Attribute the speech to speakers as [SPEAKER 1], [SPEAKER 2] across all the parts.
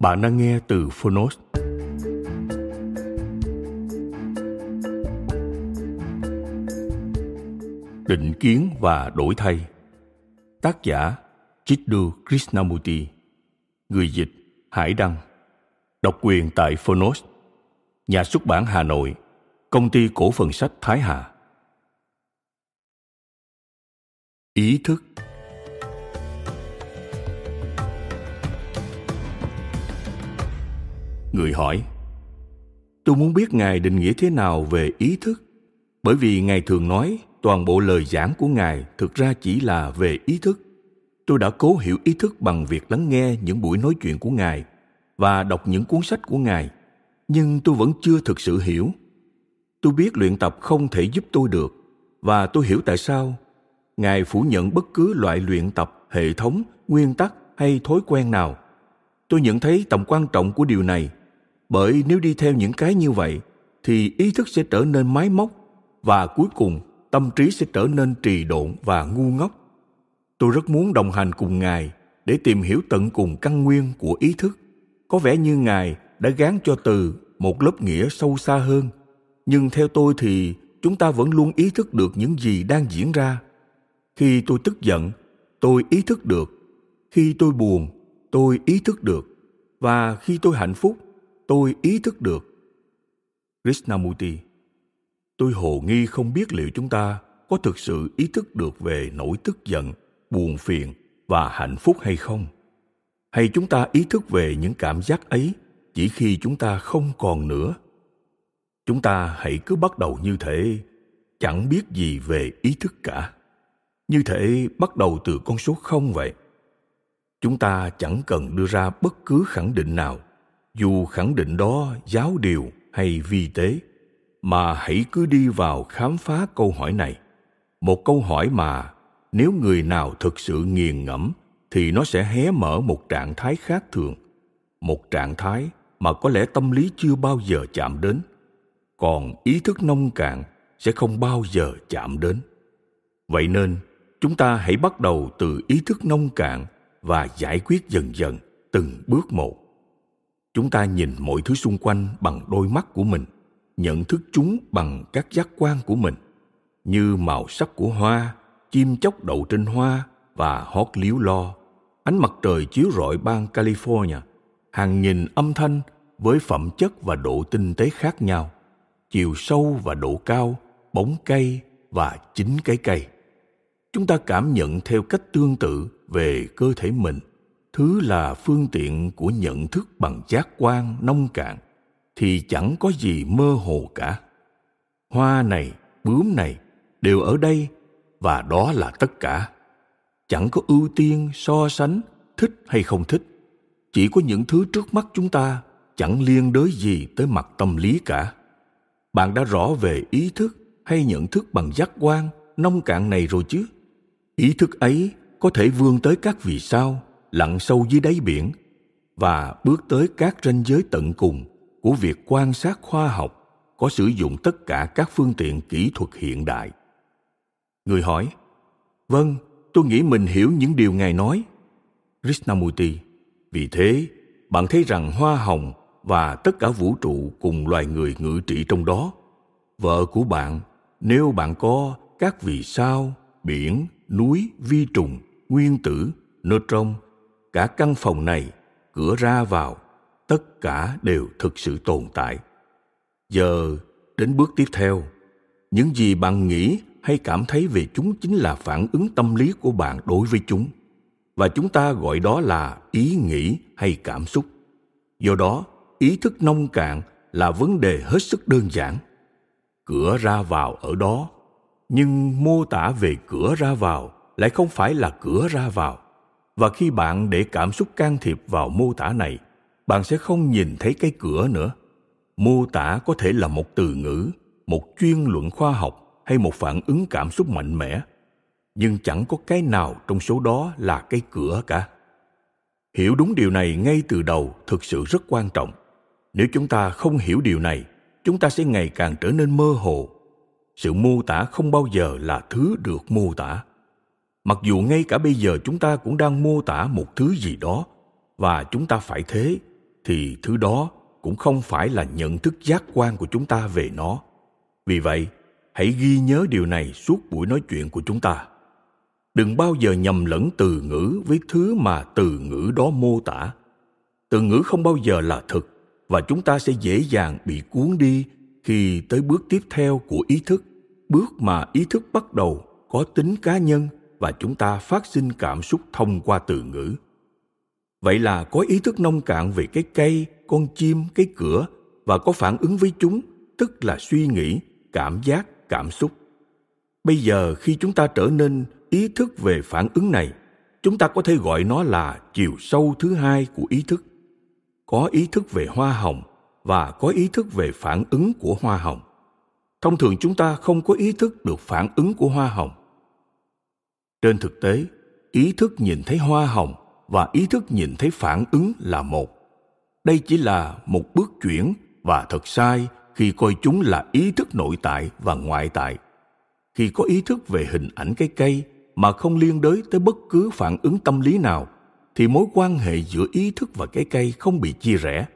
[SPEAKER 1] Bạn đang nghe từ Phonos. Định kiến và đổi thay. Tác giả Chiddu Krishnamurti. Người dịch Hải Đăng. Độc quyền tại Phonos. Nhà xuất bản Hà Nội. Công ty cổ phần sách Thái Hà. Ý thức. Người hỏi Tôi muốn biết Ngài định nghĩa thế nào về ý thức Bởi vì Ngài thường nói toàn bộ lời giảng của Ngài thực ra chỉ là về ý thức. Tôi đã cố hiểu ý thức bằng việc lắng nghe những buổi nói chuyện của Ngài và đọc những cuốn sách của Ngài, nhưng tôi vẫn chưa thực sự hiểu. Tôi biết luyện tập không thể giúp tôi được và tôi hiểu tại sao Ngài phủ nhận bất cứ loại luyện tập, hệ thống, nguyên tắc hay thói quen nào. Tôi nhận thấy tầm quan trọng của điều này bởi nếu đi theo những cái như vậy, thì ý thức sẽ trở nên máy móc và cuối cùng tâm trí sẽ trở nên trì độn và ngu ngốc. Tôi rất muốn đồng hành cùng ngài để tìm hiểu tận cùng căn nguyên của ý thức. Có vẻ như ngài đã gán cho từ một lớp nghĩa sâu xa hơn. Nhưng theo tôi thì chúng ta vẫn luôn ý thức được những gì đang diễn ra. Khi tôi tức giận, tôi ý thức được. Khi tôi buồn, tôi ý thức được. Và khi tôi hạnh phúc tôi ý thức được. Krishnamurti, tôi hồ nghi không biết liệu chúng ta có thực sự ý thức được về nỗi tức giận, buồn phiền và hạnh phúc hay không? Hay chúng ta ý thức về những cảm giác ấy chỉ khi chúng ta không còn nữa? Chúng ta hãy cứ bắt đầu như thế, chẳng biết gì về ý thức cả. Như thể bắt đầu từ con số không vậy. Chúng ta chẳng cần đưa ra bất cứ khẳng định nào dù khẳng định đó giáo điều hay vi tế, mà hãy cứ đi vào khám phá câu hỏi này. Một câu hỏi mà nếu người nào thực sự nghiền ngẫm thì nó sẽ hé mở một trạng thái khác thường. Một trạng thái mà có lẽ tâm lý chưa bao giờ chạm đến, còn ý thức nông cạn sẽ không bao giờ chạm đến. Vậy nên, chúng ta hãy bắt đầu từ ý thức nông cạn và giải quyết dần dần từng bước một chúng ta nhìn mọi thứ xung quanh bằng đôi mắt của mình, nhận thức chúng bằng các giác quan của mình, như màu sắc của hoa, chim chóc đậu trên hoa và hót líu lo. Ánh mặt trời chiếu rọi bang california, hàng nghìn âm thanh với phẩm chất và độ tinh tế khác nhau, chiều sâu và độ cao, bóng cây và chính cái cây. Chúng ta cảm nhận theo cách tương tự về cơ thể mình thứ là phương tiện của nhận thức bằng giác quan, nông cạn, thì chẳng có gì mơ hồ cả. Hoa này, bướm này đều ở đây, và đó là tất cả. Chẳng có ưu tiên, so sánh, thích hay không thích. Chỉ có những thứ trước mắt chúng ta, chẳng liên đới gì tới mặt tâm lý cả. Bạn đã rõ về ý thức hay nhận thức bằng giác quan, nông cạn này rồi chứ? Ý thức ấy có thể vươn tới các vì sao? Lặn sâu dưới đáy biển và bước tới các ranh giới tận cùng của việc quan sát khoa học có sử dụng tất cả các phương tiện kỹ thuật hiện đại. Người hỏi vâng tôi nghĩ mình hiểu những điều ngài nói. Krishnamurti, vì thế, bạn thấy rằng hoa hồng và tất cả vũ trụ cùng loài người ngự trị trong đó. Vợ của bạn, nếu bạn có các vì sao, biển, núi, vi trùng, nguyên tử neutron cả căn phòng này, cửa ra vào, tất cả đều thực sự tồn tại. Giờ, đến bước tiếp theo, những gì bạn nghĩ hay cảm thấy về chúng chính là phản ứng tâm lý của bạn đối với chúng. Và chúng ta gọi đó là ý nghĩ hay cảm xúc. Do đó, ý thức nông cạn là vấn đề hết sức đơn giản. Cửa ra vào ở đó, nhưng mô tả về cửa ra vào lại không phải là cửa ra vào và khi bạn để cảm xúc can thiệp vào mô tả này, bạn sẽ không nhìn thấy cái cửa nữa. Mô tả có thể là một từ ngữ, một chuyên luận khoa học hay một phản ứng cảm xúc mạnh mẽ. Nhưng chẳng có cái nào trong số đó là cái cửa cả. Hiểu đúng điều này ngay từ đầu thực sự rất quan trọng. Nếu chúng ta không hiểu điều này, chúng ta sẽ ngày càng trở nên mơ hồ. Sự mô tả không bao giờ là thứ được mô tả mặc dù ngay cả bây giờ chúng ta cũng đang mô tả một thứ gì đó, và chúng ta phải thế, thì thứ đó cũng không phải là nhận thức giác quan của chúng ta về nó. Vì vậy, hãy ghi nhớ điều này suốt buổi nói chuyện của chúng ta. Đừng bao giờ nhầm lẫn từ ngữ với thứ mà từ ngữ đó mô tả. Từ ngữ không bao giờ là thực, và chúng ta sẽ dễ dàng bị cuốn đi khi tới bước tiếp theo của ý thức, bước mà ý thức bắt đầu có tính cá nhân và chúng ta phát sinh cảm xúc thông qua từ ngữ. Vậy là có ý thức nông cạn về cái cây, con chim, cái cửa và có phản ứng với chúng, tức là suy nghĩ, cảm giác, cảm xúc. Bây giờ khi chúng ta trở nên ý thức về phản ứng này, chúng ta có thể gọi nó là chiều sâu thứ hai của ý thức. Có ý thức về hoa hồng và có ý thức về phản ứng của hoa hồng. Thông thường chúng ta không có ý thức được phản ứng của hoa hồng trên thực tế, ý thức nhìn thấy hoa hồng và ý thức nhìn thấy phản ứng là một. Đây chỉ là một bước chuyển và thật sai khi coi chúng là ý thức nội tại và ngoại tại. Khi có ý thức về hình ảnh cái cây mà không liên đới tới bất cứ phản ứng tâm lý nào, thì mối quan hệ giữa ý thức và cái cây không bị chia rẽ.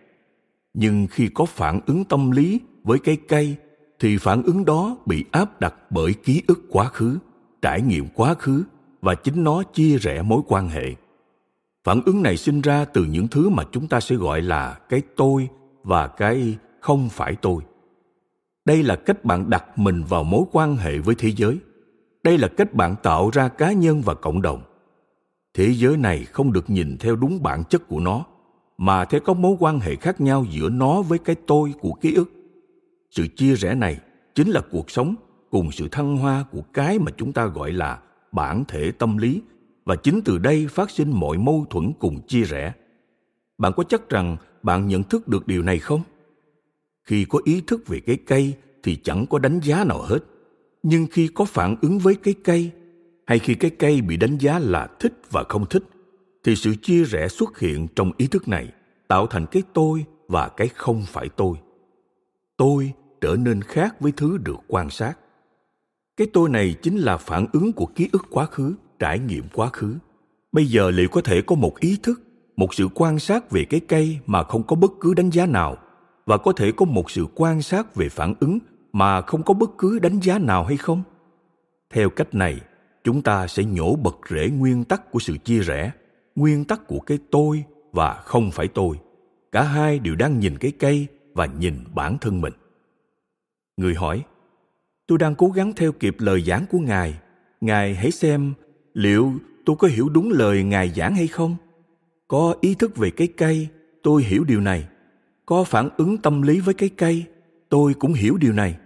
[SPEAKER 1] Nhưng khi có phản ứng tâm lý với cái cây, thì phản ứng đó bị áp đặt bởi ký ức quá khứ, trải nghiệm quá khứ và chính nó chia rẽ mối quan hệ. Phản ứng này sinh ra từ những thứ mà chúng ta sẽ gọi là cái tôi và cái không phải tôi. Đây là cách bạn đặt mình vào mối quan hệ với thế giới. Đây là cách bạn tạo ra cá nhân và cộng đồng. Thế giới này không được nhìn theo đúng bản chất của nó, mà theo các mối quan hệ khác nhau giữa nó với cái tôi của ký ức. Sự chia rẽ này chính là cuộc sống cùng sự thăng hoa của cái mà chúng ta gọi là bản thể tâm lý và chính từ đây phát sinh mọi mâu thuẫn cùng chia rẽ. Bạn có chắc rằng bạn nhận thức được điều này không? Khi có ý thức về cái cây thì chẳng có đánh giá nào hết. Nhưng khi có phản ứng với cái cây, hay khi cái cây bị đánh giá là thích và không thích, thì sự chia rẽ xuất hiện trong ý thức này, tạo thành cái tôi và cái không phải tôi. Tôi trở nên khác với thứ được quan sát cái tôi này chính là phản ứng của ký ức quá khứ, trải nghiệm quá khứ. Bây giờ liệu có thể có một ý thức, một sự quan sát về cái cây mà không có bất cứ đánh giá nào, và có thể có một sự quan sát về phản ứng mà không có bất cứ đánh giá nào hay không? Theo cách này, chúng ta sẽ nhổ bật rễ nguyên tắc của sự chia rẽ, nguyên tắc của cái tôi và không phải tôi. Cả hai đều đang nhìn cái cây và nhìn bản thân mình. Người hỏi tôi đang cố gắng theo kịp lời giảng của ngài. Ngài hãy xem liệu tôi có hiểu đúng lời ngài giảng hay không. Có ý thức về cái cây tôi hiểu điều này. Có phản ứng tâm lý với cái cây tôi cũng hiểu điều này.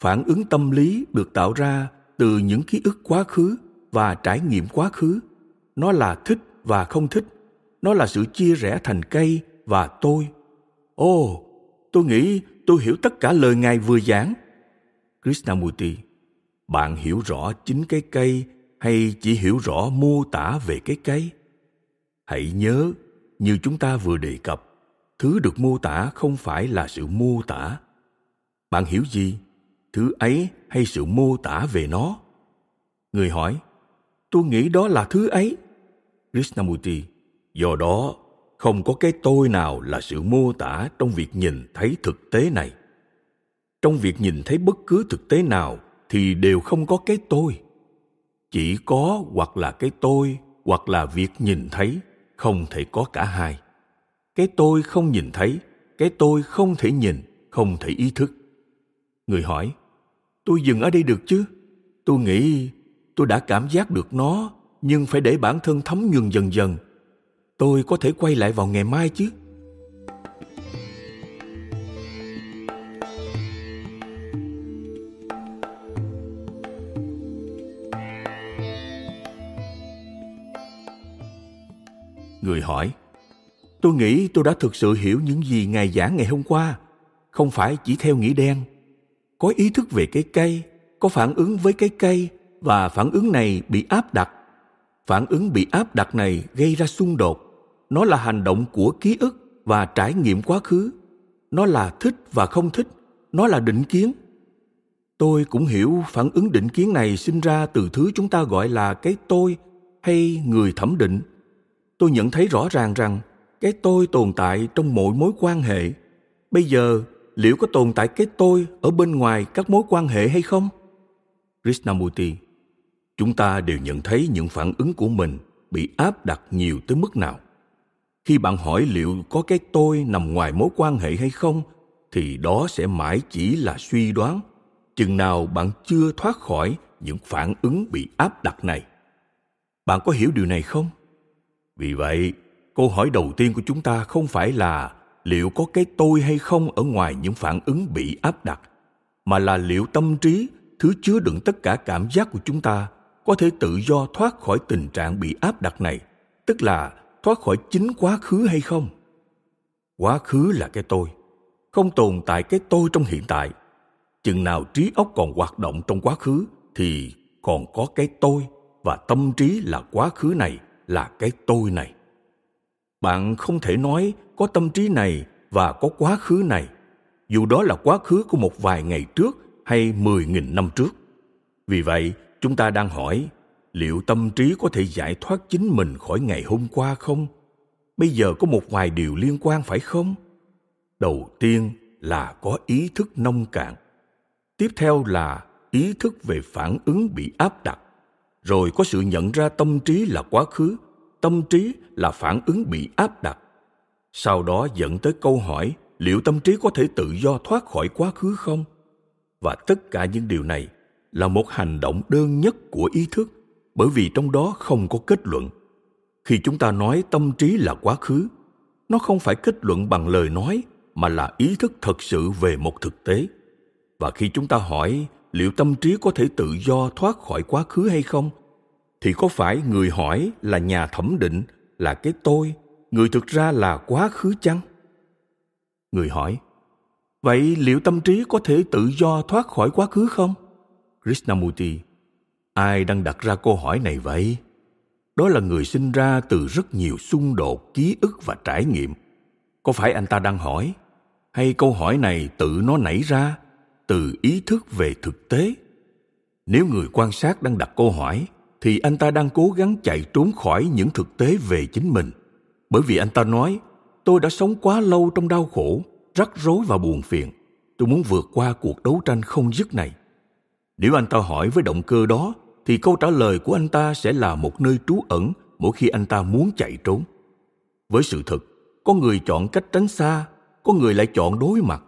[SPEAKER 1] Phản ứng tâm lý được tạo ra từ những ký ức quá khứ và trải nghiệm quá khứ. Nó là thích và không thích. Nó là sự chia rẽ thành cây và tôi. Ồ oh, tôi nghĩ tôi hiểu tất cả lời ngài vừa giảng krishnamurti. Bạn hiểu rõ chính cái cây hay chỉ hiểu rõ mô tả về cái cây? Hãy nhớ, như chúng ta vừa đề cập, thứ được mô tả không phải là sự mô tả. Bạn hiểu gì? Thứ ấy hay sự mô tả về nó? Người hỏi, tôi nghĩ đó là thứ ấy. Krishnamurti, do đó, không có cái tôi nào là sự mô tả trong việc nhìn thấy thực tế này trong việc nhìn thấy bất cứ thực tế nào thì đều không có cái tôi. Chỉ có hoặc là cái tôi hoặc là việc nhìn thấy, không thể có cả hai. Cái tôi không nhìn thấy, cái tôi không thể nhìn, không thể ý thức. Người hỏi, tôi dừng ở đây được chứ? Tôi nghĩ tôi đã cảm giác được nó, nhưng phải để bản thân thấm nhuần dần dần. Tôi có thể quay lại vào ngày mai chứ? Người hỏi. Tôi nghĩ tôi đã thực sự hiểu những gì ngài giảng ngày hôm qua, không phải chỉ theo nghĩa đen. Có ý thức về cái cây, có phản ứng với cái cây, và phản ứng này bị áp đặt. Phản ứng bị áp đặt này gây ra xung đột. Nó là hành động của ký ức và trải nghiệm quá khứ. Nó là thích và không thích. Nó là định kiến. Tôi cũng hiểu phản ứng định kiến này sinh ra từ thứ chúng ta gọi là cái tôi hay người thẩm định tôi nhận thấy rõ ràng rằng cái tôi tồn tại trong mọi mối quan hệ. Bây giờ, liệu có tồn tại cái tôi ở bên ngoài các mối quan hệ hay không? Krishnamurti, chúng ta đều nhận thấy những phản ứng của mình bị áp đặt nhiều tới mức nào. Khi bạn hỏi liệu có cái tôi nằm ngoài mối quan hệ hay không, thì đó sẽ mãi chỉ là suy đoán. Chừng nào bạn chưa thoát khỏi những phản ứng bị áp đặt này. Bạn có hiểu điều này không? Vì vậy, câu hỏi đầu tiên của chúng ta không phải là liệu có cái tôi hay không ở ngoài những phản ứng bị áp đặt, mà là liệu tâm trí, thứ chứa đựng tất cả cảm giác của chúng ta có thể tự do thoát khỏi tình trạng bị áp đặt này, tức là thoát khỏi chính quá khứ hay không? Quá khứ là cái tôi, không tồn tại cái tôi trong hiện tại. Chừng nào trí óc còn hoạt động trong quá khứ thì còn có cái tôi và tâm trí là quá khứ này là cái tôi này. Bạn không thể nói có tâm trí này và có quá khứ này, dù đó là quá khứ của một vài ngày trước hay mười nghìn năm trước. Vì vậy, chúng ta đang hỏi, liệu tâm trí có thể giải thoát chính mình khỏi ngày hôm qua không? Bây giờ có một vài điều liên quan phải không? Đầu tiên là có ý thức nông cạn. Tiếp theo là ý thức về phản ứng bị áp đặt rồi có sự nhận ra tâm trí là quá khứ, tâm trí là phản ứng bị áp đặt. Sau đó dẫn tới câu hỏi, liệu tâm trí có thể tự do thoát khỏi quá khứ không? Và tất cả những điều này là một hành động đơn nhất của ý thức, bởi vì trong đó không có kết luận. Khi chúng ta nói tâm trí là quá khứ, nó không phải kết luận bằng lời nói, mà là ý thức thật sự về một thực tế. Và khi chúng ta hỏi liệu tâm trí có thể tự do thoát khỏi quá khứ hay không? Thì có phải người hỏi là nhà thẩm định là cái tôi, người thực ra là quá khứ chăng? Người hỏi, vậy liệu tâm trí có thể tự do thoát khỏi quá khứ không? Krishnamurti, ai đang đặt ra câu hỏi này vậy? Đó là người sinh ra từ rất nhiều xung đột, ký ức và trải nghiệm. Có phải anh ta đang hỏi, hay câu hỏi này tự nó nảy ra từ ý thức về thực tế. Nếu người quan sát đang đặt câu hỏi, thì anh ta đang cố gắng chạy trốn khỏi những thực tế về chính mình. Bởi vì anh ta nói, tôi đã sống quá lâu trong đau khổ, rắc rối và buồn phiền. Tôi muốn vượt qua cuộc đấu tranh không dứt này. Nếu anh ta hỏi với động cơ đó, thì câu trả lời của anh ta sẽ là một nơi trú ẩn mỗi khi anh ta muốn chạy trốn. Với sự thật, có người chọn cách tránh xa, có người lại chọn đối mặt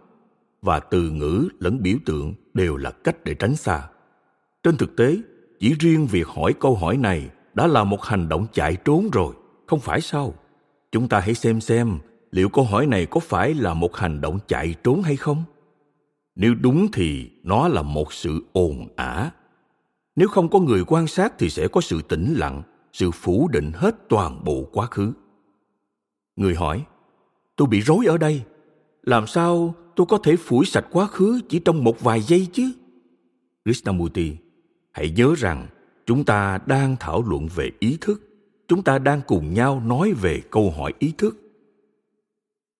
[SPEAKER 1] và từ ngữ lẫn biểu tượng đều là cách để tránh xa. Trên thực tế, chỉ riêng việc hỏi câu hỏi này đã là một hành động chạy trốn rồi, không phải sao? Chúng ta hãy xem xem liệu câu hỏi này có phải là một hành động chạy trốn hay không. Nếu đúng thì nó là một sự ồn ả. Nếu không có người quan sát thì sẽ có sự tĩnh lặng, sự phủ định hết toàn bộ quá khứ. Người hỏi, tôi bị rối ở đây làm sao tôi có thể phủi sạch quá khứ chỉ trong một vài giây chứ? Krishnamurti, hãy nhớ rằng chúng ta đang thảo luận về ý thức. Chúng ta đang cùng nhau nói về câu hỏi ý thức.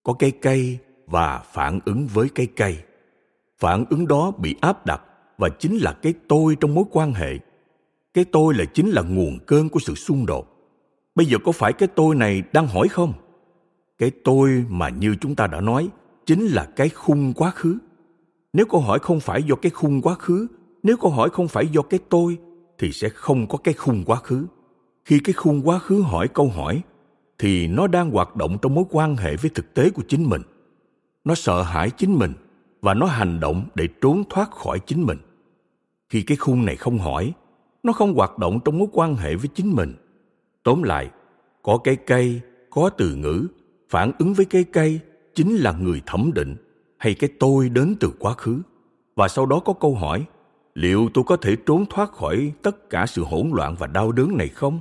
[SPEAKER 1] Có cây cây và phản ứng với cây cây. Phản ứng đó bị áp đặt và chính là cái tôi trong mối quan hệ. Cái tôi là chính là nguồn cơn của sự xung đột. Bây giờ có phải cái tôi này đang hỏi không? Cái tôi mà như chúng ta đã nói chính là cái khung quá khứ. Nếu câu hỏi không phải do cái khung quá khứ, nếu câu hỏi không phải do cái tôi, thì sẽ không có cái khung quá khứ. Khi cái khung quá khứ hỏi câu hỏi, thì nó đang hoạt động trong mối quan hệ với thực tế của chính mình. Nó sợ hãi chính mình và nó hành động để trốn thoát khỏi chính mình. Khi cái khung này không hỏi, nó không hoạt động trong mối quan hệ với chính mình. Tóm lại, có cái cây, có từ ngữ, phản ứng với cái cây chính là người thẩm định hay cái tôi đến từ quá khứ? Và sau đó có câu hỏi, liệu tôi có thể trốn thoát khỏi tất cả sự hỗn loạn và đau đớn này không?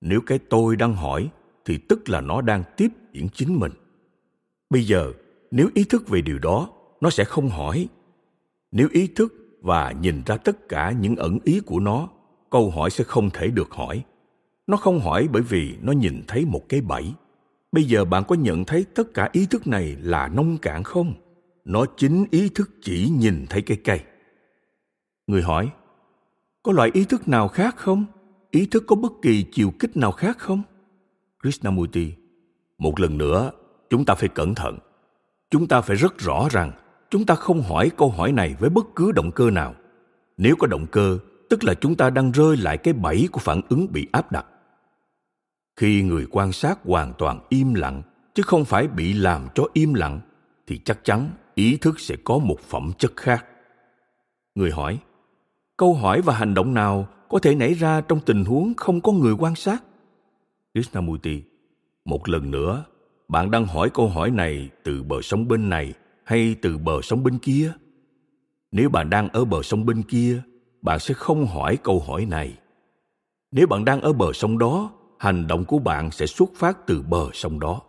[SPEAKER 1] Nếu cái tôi đang hỏi, thì tức là nó đang tiếp diễn chính mình. Bây giờ, nếu ý thức về điều đó, nó sẽ không hỏi. Nếu ý thức và nhìn ra tất cả những ẩn ý của nó, câu hỏi sẽ không thể được hỏi. Nó không hỏi bởi vì nó nhìn thấy một cái bẫy bây giờ bạn có nhận thấy tất cả ý thức này là nông cạn không? Nó chính ý thức chỉ nhìn thấy cái cây. Người hỏi, có loại ý thức nào khác không? Ý thức có bất kỳ chiều kích nào khác không? Krishnamurti, một lần nữa, chúng ta phải cẩn thận. Chúng ta phải rất rõ rằng chúng ta không hỏi câu hỏi này với bất cứ động cơ nào. Nếu có động cơ, tức là chúng ta đang rơi lại cái bẫy của phản ứng bị áp đặt khi người quan sát hoàn toàn im lặng, chứ không phải bị làm cho im lặng, thì chắc chắn ý thức sẽ có một phẩm chất khác. Người hỏi, câu hỏi và hành động nào có thể nảy ra trong tình huống không có người quan sát? Krishnamurti, một lần nữa, bạn đang hỏi câu hỏi này từ bờ sông bên này hay từ bờ sông bên kia? Nếu bạn đang ở bờ sông bên kia, bạn sẽ không hỏi câu hỏi này. Nếu bạn đang ở bờ sông đó hành động của bạn sẽ xuất phát từ bờ sông đó.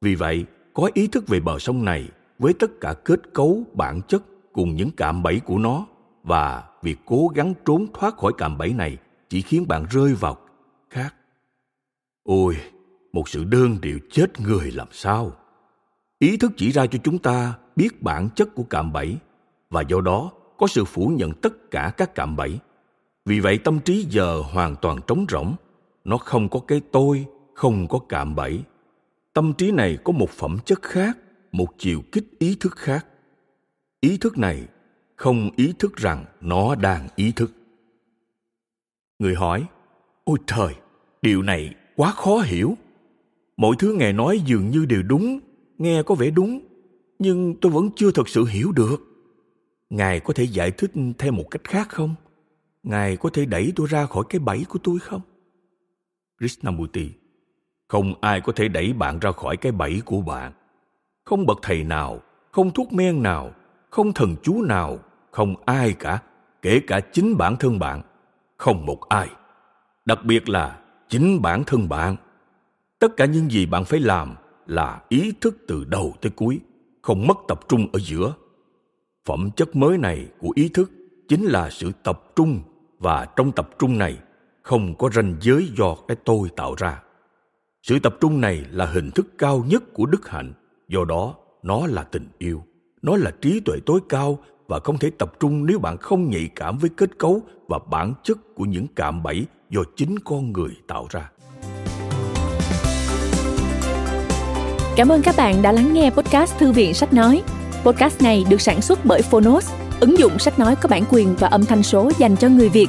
[SPEAKER 1] Vì vậy, có ý thức về bờ sông này với tất cả kết cấu, bản chất cùng những cạm bẫy của nó và việc cố gắng trốn thoát khỏi cạm bẫy này chỉ khiến bạn rơi vào khác ôi, một sự đơn điệu chết người làm sao? Ý thức chỉ ra cho chúng ta biết bản chất của cạm bẫy và do đó có sự phủ nhận tất cả các cạm bẫy. Vì vậy, tâm trí giờ hoàn toàn trống rỗng nó không có cái tôi, không có cạm bẫy. Tâm trí này có một phẩm chất khác, một chiều kích ý thức khác. Ý thức này không ý thức rằng nó đang ý thức. Người hỏi, ôi trời, điều này quá khó hiểu. Mọi thứ ngài nói dường như đều đúng, nghe có vẻ đúng, nhưng tôi vẫn chưa thật sự hiểu được. Ngài có thể giải thích theo một cách khác không? Ngài có thể đẩy tôi ra khỏi cái bẫy của tôi không? Krishnamurti, không ai có thể đẩy bạn ra khỏi cái bẫy của bạn. Không bậc thầy nào, không thuốc men nào, không thần chú nào, không ai cả, kể cả chính bản thân bạn, không một ai. Đặc biệt là chính bản thân bạn. Tất cả những gì bạn phải làm là ý thức từ đầu tới cuối, không mất tập trung ở giữa. Phẩm chất mới này của ý thức chính là sự tập trung, và trong tập trung này không có ranh giới do cái tôi tạo ra sự tập trung này là hình thức cao nhất của đức hạnh do đó nó là tình yêu nó là trí tuệ tối cao và không thể tập trung nếu bạn không nhạy cảm với kết cấu và bản chất của những cạm bẫy do chính con người tạo ra
[SPEAKER 2] Cảm ơn các bạn đã lắng nghe podcast Thư viện Sách Nói. Podcast này được sản xuất bởi Phonos, ứng dụng sách nói có bản quyền và âm thanh số dành cho người Việt.